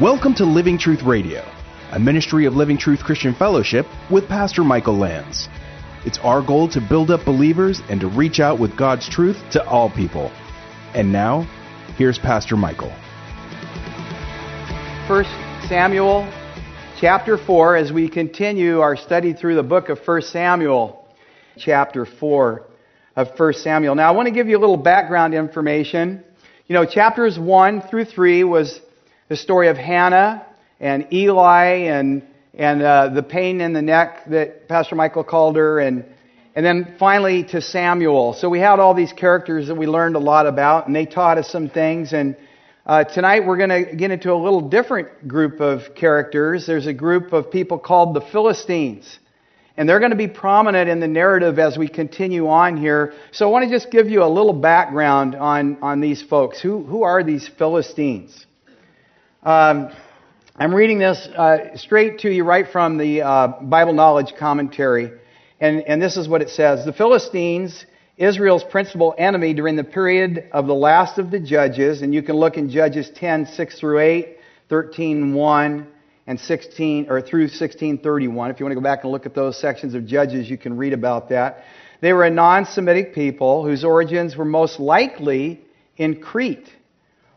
Welcome to Living Truth Radio, a ministry of Living Truth Christian Fellowship with Pastor Michael Lands. It's our goal to build up believers and to reach out with God's truth to all people. And now, here's Pastor Michael. First Samuel chapter 4 as we continue our study through the book of First Samuel chapter 4 of First Samuel. Now I want to give you a little background information. You know, chapters 1 through 3 was the story of Hannah and Eli and and uh, the pain in the neck that Pastor Michael called her, and and then finally to Samuel. So we had all these characters that we learned a lot about, and they taught us some things. And uh, tonight we're going to get into a little different group of characters. There's a group of people called the Philistines. And they're going to be prominent in the narrative as we continue on here. So I want to just give you a little background on, on these folks. Who, who are these Philistines? Um, I'm reading this uh, straight to you right from the uh, Bible Knowledge Commentary. And, and this is what it says The Philistines, Israel's principal enemy during the period of the last of the judges, and you can look in Judges 10, 6 through 8, 13, 1, and 16, or through 1631. If you want to go back and look at those sections of Judges, you can read about that. They were a non Semitic people whose origins were most likely in Crete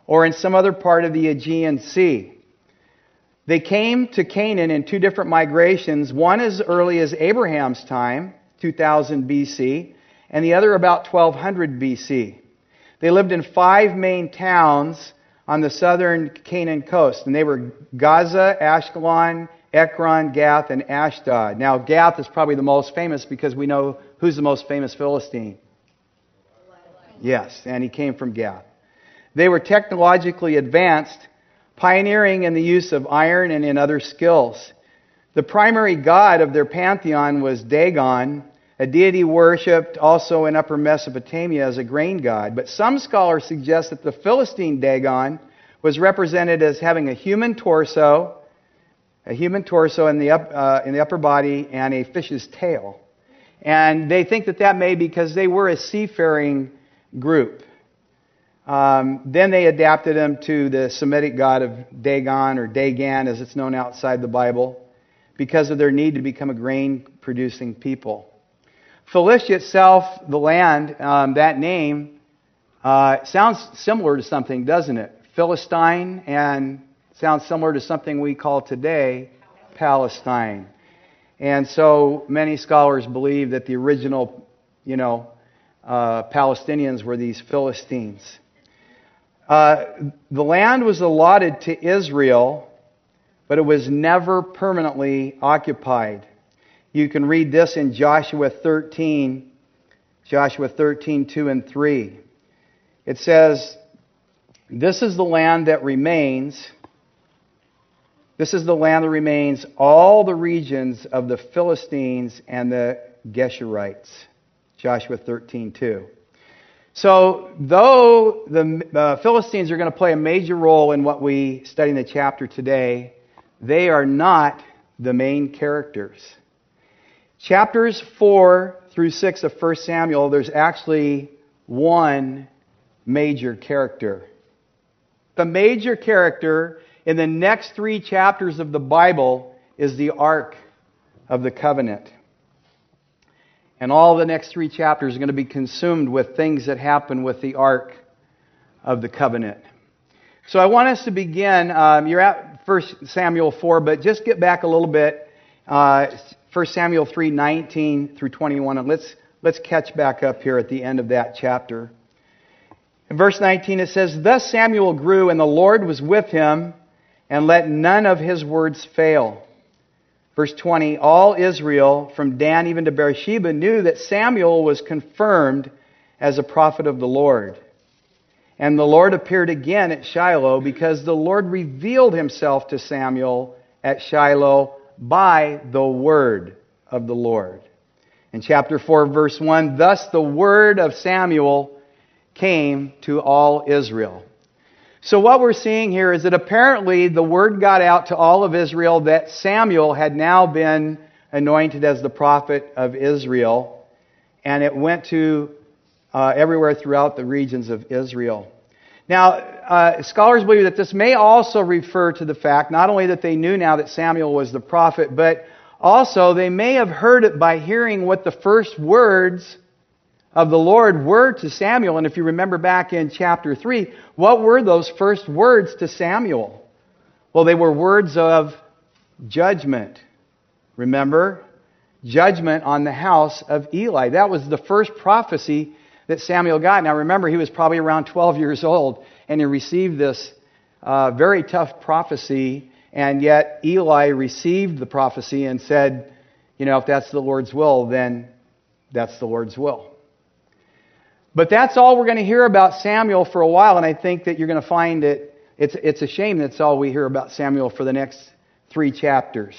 or in some other part of the Aegean Sea. They came to Canaan in two different migrations, one as early as Abraham's time, 2000 BC, and the other about 1200 BC. They lived in five main towns on the southern Canaan coast, and they were Gaza, Ashkelon, Ekron, Gath, and Ashdod. Now, Gath is probably the most famous because we know who's the most famous Philistine. Yes, and he came from Gath. They were technologically advanced, pioneering in the use of iron and in other skills. The primary god of their pantheon was Dagon, a deity worshipped also in Upper Mesopotamia as a grain god. But some scholars suggest that the Philistine Dagon was represented as having a human torso, a human torso in the, up, uh, in the upper body, and a fish's tail. And they think that that may be because they were a seafaring group. Um, then they adapted him to the Semitic god of Dagon or Dagan, as it's known outside the Bible, because of their need to become a grain producing people. Philistia itself, the land, um, that name, uh, sounds similar to something, doesn't it? Philistine, and sounds similar to something we call today Palestine. And so many scholars believe that the original, you know, uh, Palestinians were these Philistines. Uh, the land was allotted to Israel, but it was never permanently occupied. You can read this in Joshua 13, Joshua 13, 2 and 3. It says, This is the land that remains. This is the land that remains, all the regions of the Philistines and the Geshurites. Joshua 13, 2. So, though the uh, Philistines are going to play a major role in what we study in the chapter today, they are not the main characters. Chapters 4 through 6 of 1 Samuel, there's actually one major character. The major character in the next three chapters of the Bible is the Ark of the Covenant. And all the next three chapters are going to be consumed with things that happen with the Ark of the Covenant. So I want us to begin. Um, you're at 1 Samuel 4, but just get back a little bit. Uh, 1 Samuel 3, 19 through 21, and let's, let's catch back up here at the end of that chapter. In verse 19 it says, Thus Samuel grew, and the Lord was with him, and let none of his words fail. Verse 20 All Israel, from Dan even to Beersheba, knew that Samuel was confirmed as a prophet of the Lord. And the Lord appeared again at Shiloh because the Lord revealed himself to Samuel at Shiloh by the word of the Lord. In chapter 4, verse 1, thus the word of Samuel came to all Israel. So what we're seeing here is that apparently the word got out to all of Israel that Samuel had now been anointed as the prophet of Israel, and it went to uh, everywhere throughout the regions of Israel. Now, uh, scholars believe that this may also refer to the fact not only that they knew now that Samuel was the prophet, but also they may have heard it by hearing what the first words of the Lord were to Samuel. And if you remember back in chapter 3, what were those first words to Samuel? Well, they were words of judgment. Remember? Judgment on the house of Eli. That was the first prophecy that Samuel got. Now remember, he was probably around 12 years old, and he received this uh, very tough prophecy, and yet Eli received the prophecy and said, you know, if that's the Lord's will, then that's the Lord's will. But that's all we're going to hear about Samuel for a while, and I think that you're going to find it, it's, it's a shame that's all we hear about Samuel for the next three chapters.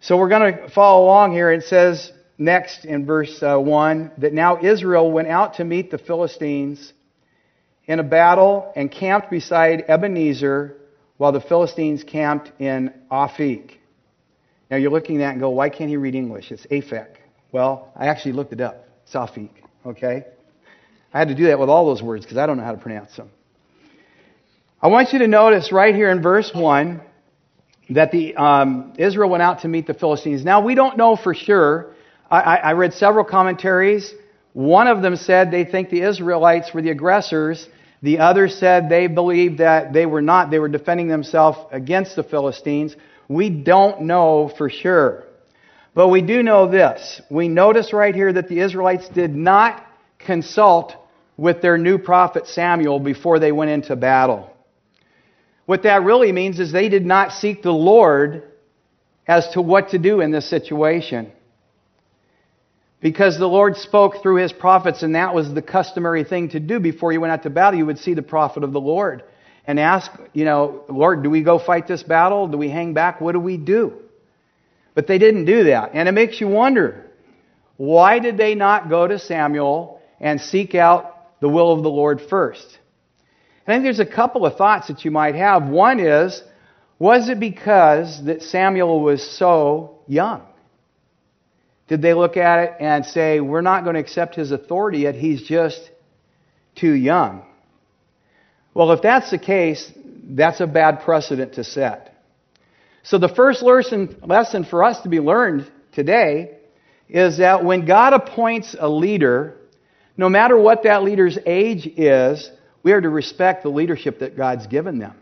So we're going to follow along here. It says next in verse uh, 1 that now Israel went out to meet the Philistines in a battle and camped beside Ebenezer while the Philistines camped in Aphek. Now you're looking at that and go, why can't he read English? It's Aphek. Well, I actually looked it up. It's Aphek. Okay? I had to do that with all those words because I don't know how to pronounce them. I want you to notice right here in verse 1 that the um, Israel went out to meet the Philistines. Now, we don't know for sure. I, I read several commentaries. One of them said they think the Israelites were the aggressors. The other said they believed that they were not. They were defending themselves against the Philistines. We don't know for sure. But we do know this. We notice right here that the Israelites did not consult with their new prophet Samuel before they went into battle. What that really means is they did not seek the Lord as to what to do in this situation. Because the Lord spoke through his prophets, and that was the customary thing to do before you went out to battle. You would see the prophet of the Lord and ask, you know, Lord, do we go fight this battle? Do we hang back? What do we do? But they didn't do that. And it makes you wonder why did they not go to Samuel and seek out the will of the Lord first? I think there's a couple of thoughts that you might have. One is, was it because that Samuel was so young? Did they look at it and say, we're not going to accept his authority yet, he's just too young? Well, if that's the case, that's a bad precedent to set. So the first lesson, lesson for us to be learned today is that when God appoints a leader, no matter what that leader's age is, we are to respect the leadership that God's given them.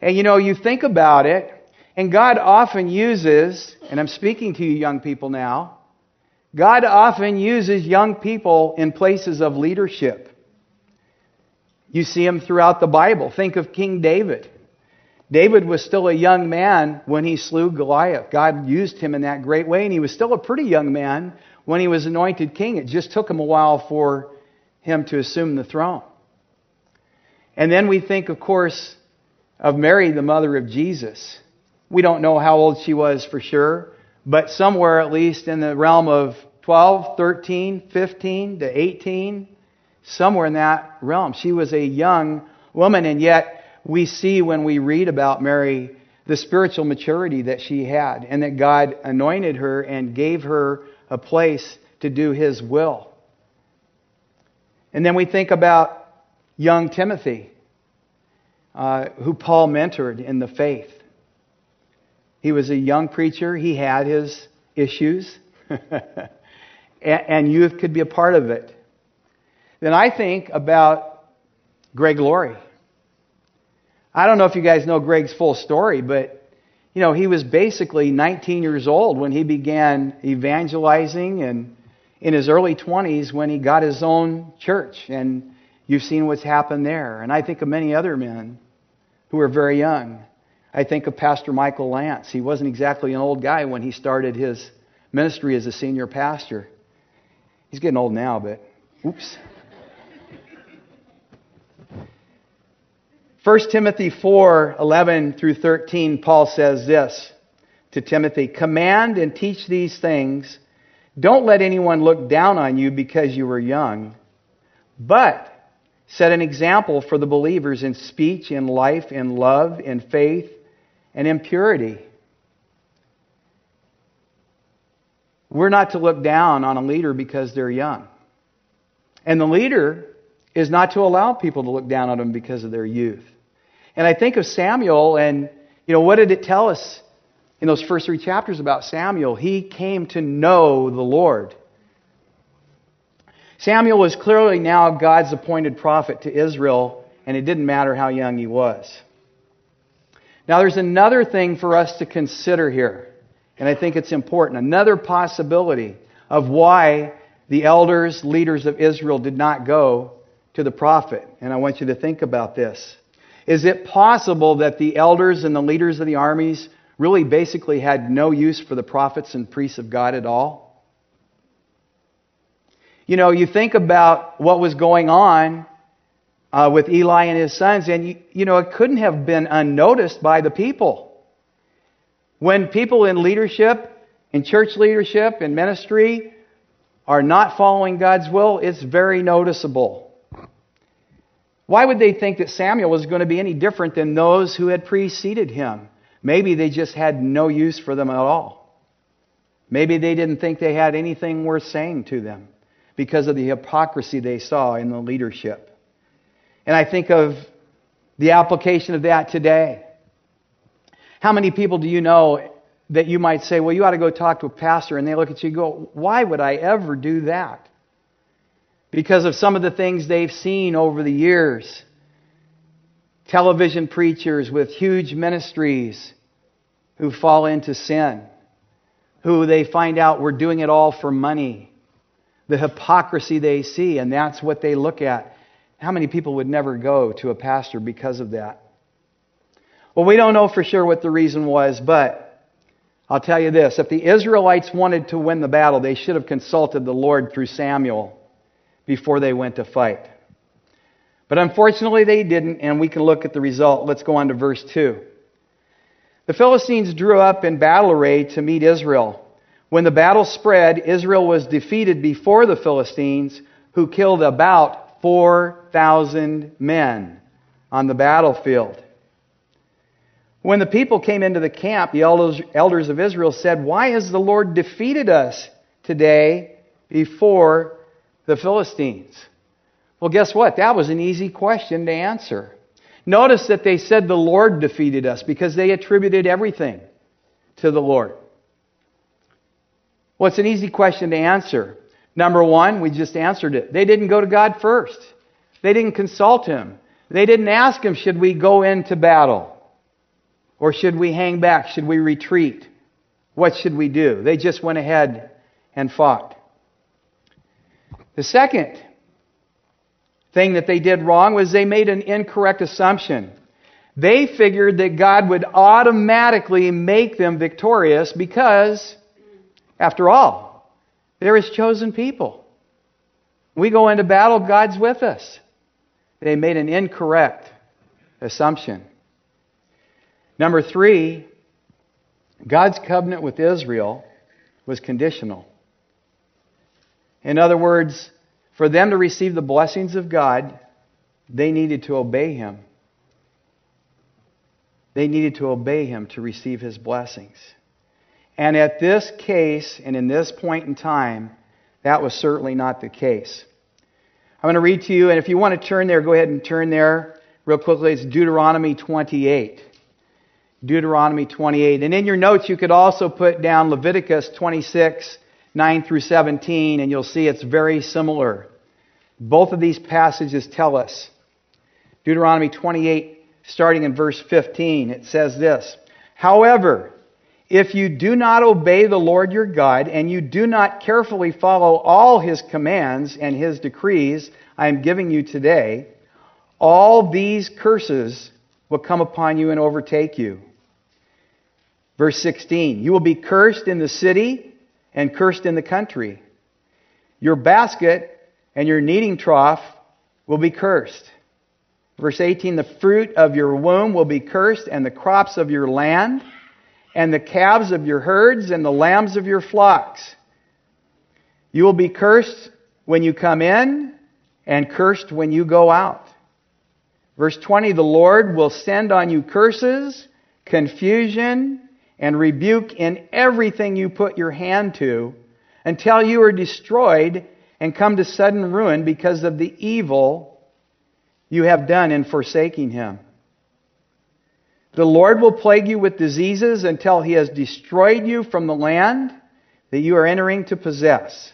And you know, you think about it, and God often uses, and I'm speaking to you young people now, God often uses young people in places of leadership. You see him throughout the Bible. Think of King David. David was still a young man when he slew Goliath. God used him in that great way, and he was still a pretty young man when he was anointed king. It just took him a while for him to assume the throne. And then we think, of course, of Mary, the mother of Jesus. We don't know how old she was for sure, but somewhere at least in the realm of 12, 13, 15 to 18, somewhere in that realm. She was a young woman, and yet we see when we read about Mary the spiritual maturity that she had, and that God anointed her and gave her a place to do His will. And then we think about young Timothy, uh, who Paul mentored in the faith. He was a young preacher, he had his issues, and youth could be a part of it. Then I think about Greg Laurie. I don't know if you guys know Greg's full story, but you know, he was basically 19 years old when he began evangelizing and in his early 20s when he got his own church and you've seen what's happened there. And I think of many other men who are very young. I think of Pastor Michael Lance. He wasn't exactly an old guy when he started his ministry as a senior pastor. He's getting old now, but oops. 1 Timothy 4 11 through 13, Paul says this to Timothy Command and teach these things. Don't let anyone look down on you because you were young, but set an example for the believers in speech, in life, in love, in faith, and in purity. We're not to look down on a leader because they're young. And the leader is not to allow people to look down on them because of their youth. And I think of Samuel, and, you know, what did it tell us in those first three chapters about Samuel? He came to know the Lord. Samuel was clearly now God's appointed prophet to Israel, and it didn't matter how young he was. Now, there's another thing for us to consider here, and I think it's important. Another possibility of why the elders, leaders of Israel did not go to the prophet. And I want you to think about this. Is it possible that the elders and the leaders of the armies really basically had no use for the prophets and priests of God at all? You know, you think about what was going on uh, with Eli and his sons, and you, you know, it couldn't have been unnoticed by the people. When people in leadership, in church leadership, in ministry, are not following God's will, it's very noticeable. Why would they think that Samuel was going to be any different than those who had preceded him? Maybe they just had no use for them at all. Maybe they didn't think they had anything worth saying to them because of the hypocrisy they saw in the leadership. And I think of the application of that today. How many people do you know that you might say, well, you ought to go talk to a pastor, and they look at you and go, why would I ever do that? Because of some of the things they've seen over the years. Television preachers with huge ministries who fall into sin, who they find out we're doing it all for money. The hypocrisy they see, and that's what they look at. How many people would never go to a pastor because of that? Well, we don't know for sure what the reason was, but I'll tell you this if the Israelites wanted to win the battle, they should have consulted the Lord through Samuel before they went to fight. But unfortunately, they didn't, and we can look at the result. Let's go on to verse 2. The Philistines drew up in battle array to meet Israel. When the battle spread, Israel was defeated before the Philistines, who killed about 4,000 men on the battlefield. When the people came into the camp, the elders, of Israel said, Why has the Lord defeated us today before the Philistines? Well, guess what? That was an easy question to answer. Notice that they said the Lord defeated us because they attributed everything to the Lord. Well, it's an easy question to answer. Number one, we just answered it. They didn't go to God first. They didn't consult Him. They didn't ask Him, should we go into battle? Or should we hang back? Should we retreat? What should we do? They just went ahead and fought. The second thing that they did wrong was they made an incorrect assumption. They figured that God would automatically make them victorious because, after all, they're His chosen people. We go into battle, God's with us. They made an incorrect assumption. Number three, God's covenant with Israel was conditional. In other words, for them to receive the blessings of God, they needed to obey Him. They needed to obey Him to receive His blessings. And at this case, and in this point in time, that was certainly not the case. I'm going to read to you, and if you want to turn there, go ahead and turn there real quickly. It's Deuteronomy 28. Deuteronomy 28. And in your notes, you could also put down Leviticus 26, 9 through 17, and you'll see it's very similar. Both of these passages tell us. Deuteronomy 28, starting in verse 15, it says this However, if you do not obey the Lord your God, and you do not carefully follow all his commands and his decrees I am giving you today, all these curses will come upon you and overtake you. Verse 16 You will be cursed in the city and cursed in the country. Your basket and your kneading trough will be cursed. Verse 18 The fruit of your womb will be cursed, and the crops of your land, and the calves of your herds, and the lambs of your flocks. You will be cursed when you come in, and cursed when you go out. Verse 20 The Lord will send on you curses, confusion, and rebuke in everything you put your hand to until you are destroyed and come to sudden ruin because of the evil you have done in forsaking him. The Lord will plague you with diseases until he has destroyed you from the land that you are entering to possess.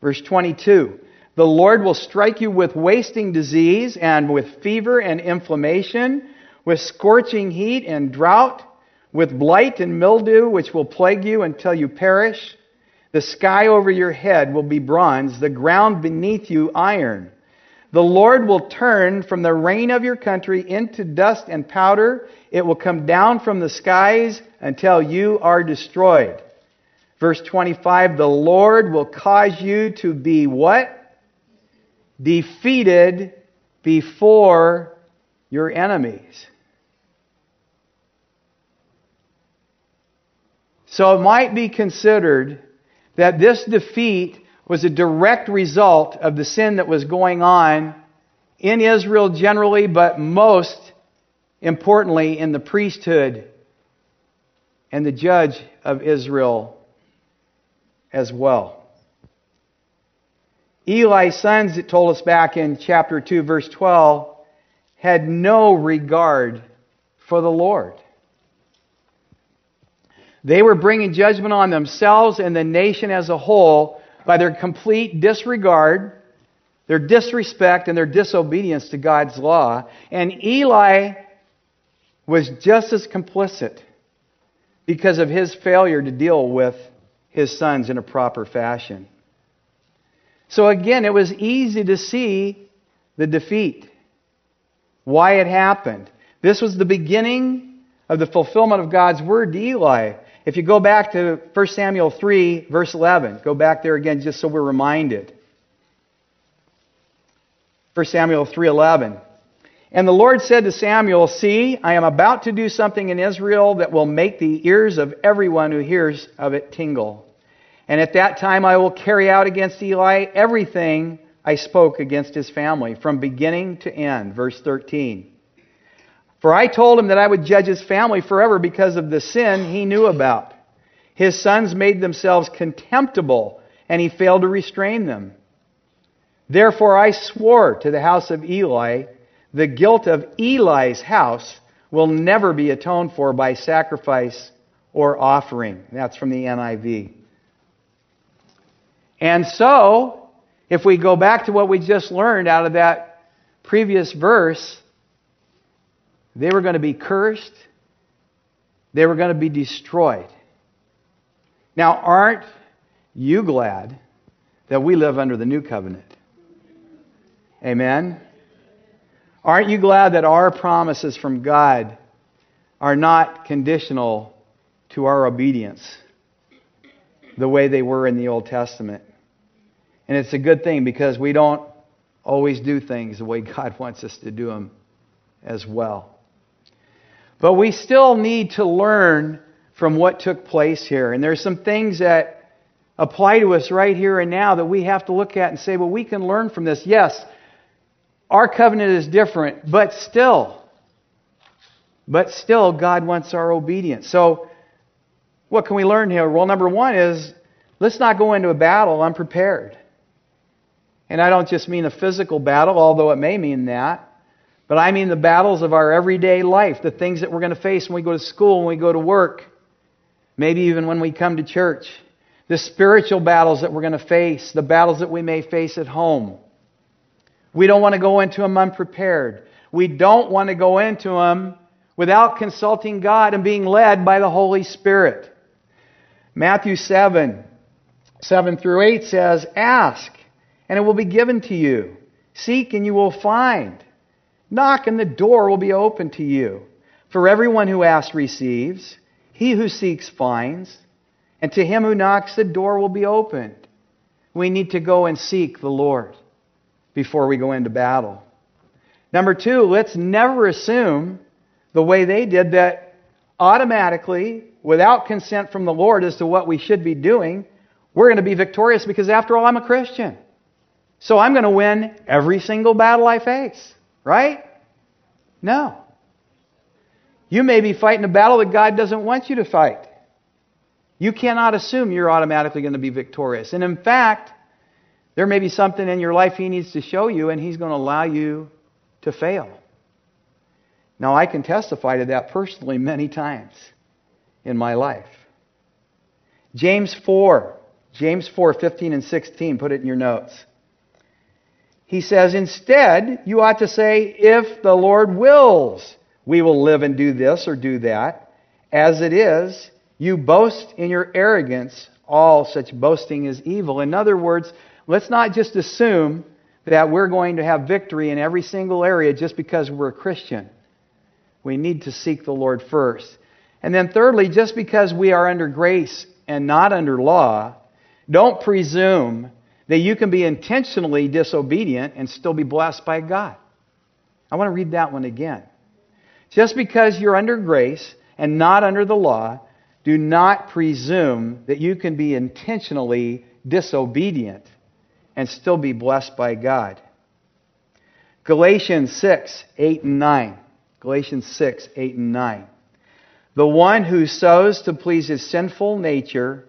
Verse 22 The Lord will strike you with wasting disease and with fever and inflammation, with scorching heat and drought, with blight and mildew, which will plague you until you perish. The sky over your head will be bronze, the ground beneath you iron. The Lord will turn from the rain of your country into dust and powder. It will come down from the skies until you are destroyed. Verse 25, the Lord will cause you to be what? Defeated before your enemies. So it might be considered that this defeat was a direct result of the sin that was going on in Israel generally, but most importantly in the priesthood and the judge of Israel as well. Eli's sons, it told us back in chapter 2, verse 12, had no regard for the Lord. They were bringing judgment on themselves and the nation as a whole by their complete disregard, their disrespect, and their disobedience to God's law. And Eli was just as complicit because of his failure to deal with his sons in a proper fashion. So again, it was easy to see the defeat, why it happened. This was the beginning of the fulfillment of God's word to Eli. If you go back to 1 Samuel 3, verse 11, go back there again just so we're reminded. 1 Samuel 3:11. And the Lord said to Samuel, "See, I am about to do something in Israel that will make the ears of everyone who hears of it tingle. And at that time I will carry out against Eli everything I spoke against his family from beginning to end." Verse 13. For I told him that I would judge his family forever because of the sin he knew about. His sons made themselves contemptible, and he failed to restrain them. Therefore I swore to the house of Eli, the guilt of Eli's house will never be atoned for by sacrifice or offering. That's from the NIV. And so, if we go back to what we just learned out of that previous verse, they were going to be cursed. They were going to be destroyed. Now, aren't you glad that we live under the new covenant? Amen? Aren't you glad that our promises from God are not conditional to our obedience the way they were in the Old Testament? And it's a good thing because we don't always do things the way God wants us to do them as well. But we still need to learn from what took place here. And there's some things that apply to us right here and now that we have to look at and say, well, we can learn from this. Yes, our covenant is different, but still, but still, God wants our obedience. So, what can we learn here? Well, number one is let's not go into a battle unprepared. And I don't just mean a physical battle, although it may mean that. But I mean the battles of our everyday life, the things that we're going to face when we go to school, when we go to work, maybe even when we come to church. The spiritual battles that we're going to face, the battles that we may face at home. We don't want to go into them unprepared. We don't want to go into them without consulting God and being led by the Holy Spirit. Matthew 7, 7 through 8 says, Ask, and it will be given to you. Seek, and you will find. Knock and the door will be open to you. For everyone who asks receives, he who seeks finds, and to him who knocks the door will be opened. We need to go and seek the Lord before we go into battle. Number two, let's never assume the way they did that automatically, without consent from the Lord as to what we should be doing, we're going to be victorious because after all, I'm a Christian. So I'm going to win every single battle I face. Right? No. You may be fighting a battle that God doesn't want you to fight. You cannot assume you're automatically going to be victorious. And in fact, there may be something in your life He needs to show you, and He's going to allow you to fail. Now, I can testify to that personally many times in my life. James 4, James 4, 15 and 16, put it in your notes. He says, instead, you ought to say, if the Lord wills, we will live and do this or do that. As it is, you boast in your arrogance. All such boasting is evil. In other words, let's not just assume that we're going to have victory in every single area just because we're a Christian. We need to seek the Lord first. And then, thirdly, just because we are under grace and not under law, don't presume that you can be intentionally disobedient and still be blessed by God. I want to read that one again. Just because you're under grace and not under the law, do not presume that you can be intentionally disobedient and still be blessed by God. Galatians 6, 8 and 9. Galatians 6, 8 and 9. The one who sows to please his sinful nature,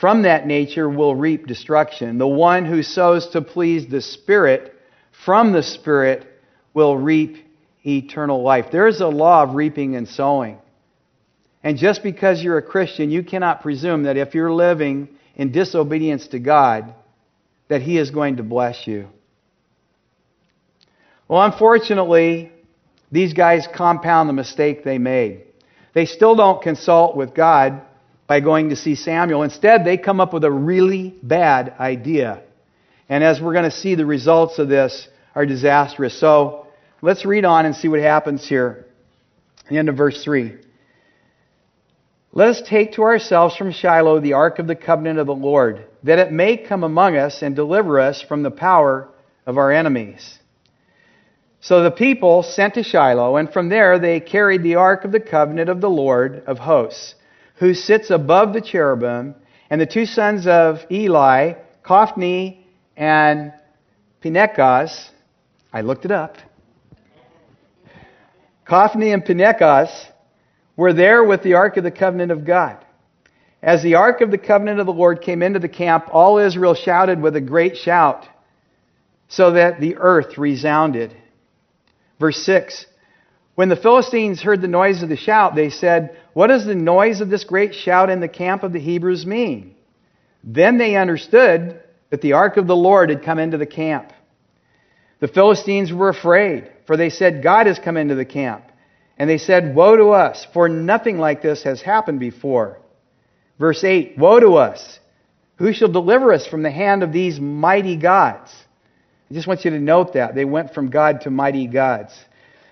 from that nature will reap destruction. The one who sows to please the Spirit, from the Spirit will reap eternal life. There is a law of reaping and sowing. And just because you're a Christian, you cannot presume that if you're living in disobedience to God, that He is going to bless you. Well, unfortunately, these guys compound the mistake they made. They still don't consult with God by going to see Samuel. Instead, they come up with a really bad idea. And as we're going to see, the results of this are disastrous. So let's read on and see what happens here. The end of verse 3. Let us take to ourselves from Shiloh the ark of the covenant of the Lord, that it may come among us and deliver us from the power of our enemies. So the people sent to Shiloh, and from there they carried the ark of the covenant of the Lord of hosts, who sits above the cherubim, and the two sons of Eli, Hophni and Phinehas. I looked it up. Hophni and Phinehas were there with the Ark of the Covenant of God. As the Ark of the Covenant of the Lord came into the camp, all Israel shouted with a great shout, so that the earth resounded. Verse 6 When the Philistines heard the noise of the shout, they said, What does the noise of this great shout in the camp of the Hebrews mean? Then they understood that the ark of the Lord had come into the camp. The Philistines were afraid, for they said, God has come into the camp. And they said, Woe to us, for nothing like this has happened before. Verse 8 Woe to us! Who shall deliver us from the hand of these mighty gods? I just want you to note that. They went from God to mighty gods.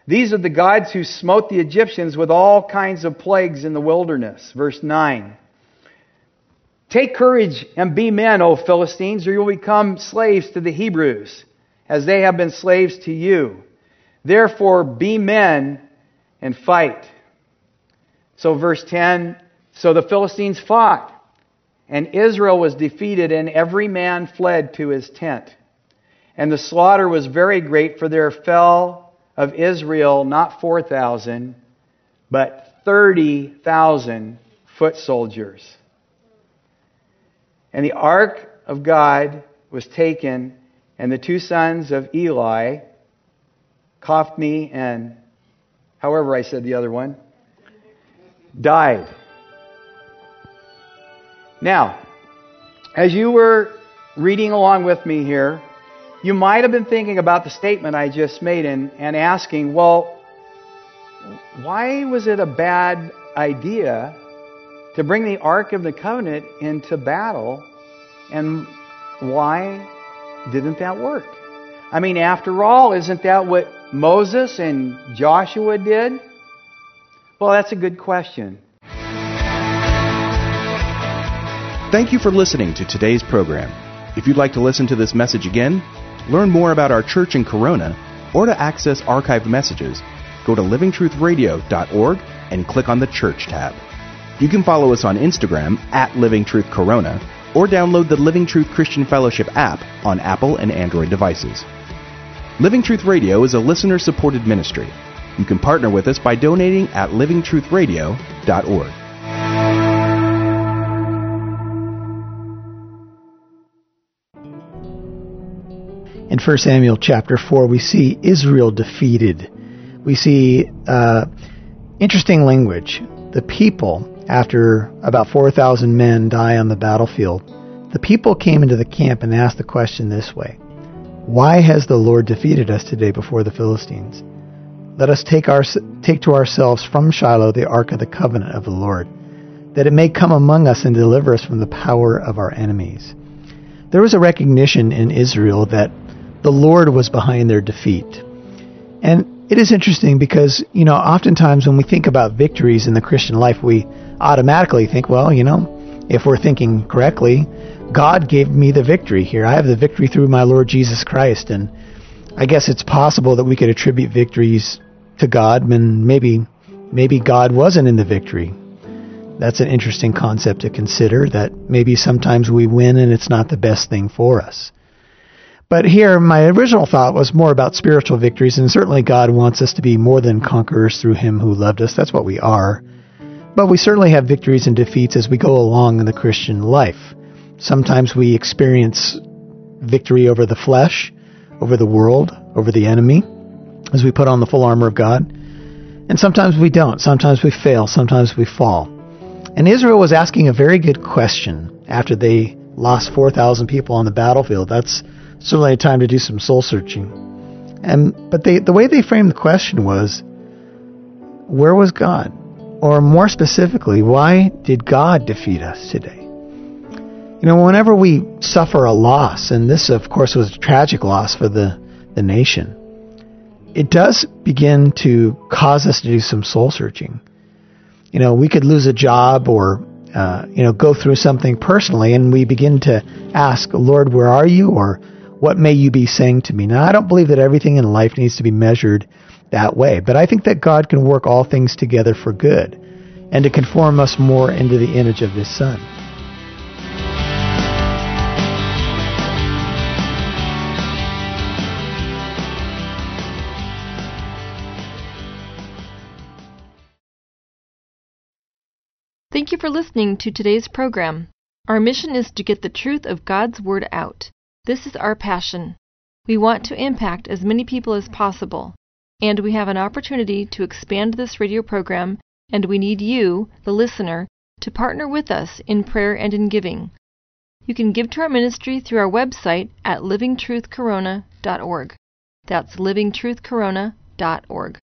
These are the gods who smote the Egyptians with all kinds of plagues in the wilderness. Verse 9. Take courage and be men, O Philistines, or you will become slaves to the Hebrews, as they have been slaves to you. Therefore, be men and fight. So, verse 10 so the Philistines fought, and Israel was defeated, and every man fled to his tent. And the slaughter was very great, for there fell of Israel not 4,000, but 30,000 foot soldiers. And the ark of God was taken, and the two sons of Eli, Hophni and however I said the other one, died. Now, as you were reading along with me here, you might have been thinking about the statement I just made and, and asking, well, why was it a bad idea to bring the Ark of the Covenant into battle? And why didn't that work? I mean, after all, isn't that what Moses and Joshua did? Well, that's a good question. Thank you for listening to today's program. If you'd like to listen to this message again, learn more about our church in Corona, or to access archived messages, go to livingtruthradio.org and click on the Church tab. You can follow us on Instagram at Living Truth Corona or download the Living Truth Christian Fellowship app on Apple and Android devices. Living Truth Radio is a listener supported ministry. You can partner with us by donating at livingtruthradio.org. In 1 Samuel chapter 4, we see Israel defeated. We see uh, interesting language. The people, after about 4,000 men die on the battlefield, the people came into the camp and asked the question this way Why has the Lord defeated us today before the Philistines? Let us take, our, take to ourselves from Shiloh the ark of the covenant of the Lord, that it may come among us and deliver us from the power of our enemies. There was a recognition in Israel that the Lord was behind their defeat. And it is interesting because, you know, oftentimes when we think about victories in the Christian life, we automatically think, well, you know, if we're thinking correctly, God gave me the victory here. I have the victory through my Lord Jesus Christ. And I guess it's possible that we could attribute victories to God, and maybe, maybe God wasn't in the victory. That's an interesting concept to consider that maybe sometimes we win and it's not the best thing for us. But here, my original thought was more about spiritual victories, and certainly God wants us to be more than conquerors through Him who loved us. That's what we are. But we certainly have victories and defeats as we go along in the Christian life. Sometimes we experience victory over the flesh, over the world, over the enemy, as we put on the full armor of God. And sometimes we don't. Sometimes we fail. Sometimes we fall. And Israel was asking a very good question after they lost 4,000 people on the battlefield. That's certainly a time to do some soul searching. And but they, the way they framed the question was, where was God? Or more specifically, why did God defeat us today? You know, whenever we suffer a loss, and this, of course, was a tragic loss for the, the nation, it does begin to cause us to do some soul searching. You know, we could lose a job or, uh, you know, go through something personally, and we begin to ask, Lord, where are you? Or what may you be saying to me? Now, I don't believe that everything in life needs to be measured that way, but I think that God can work all things together for good and to conform us more into the image of His Son. Thank you for listening to today's program. Our mission is to get the truth of God's Word out. This is our passion. We want to impact as many people as possible, and we have an opportunity to expand this radio program, and we need you, the listener, to partner with us in prayer and in giving. You can give to our ministry through our website at livingtruthcorona.org. That's livingtruthcorona.org.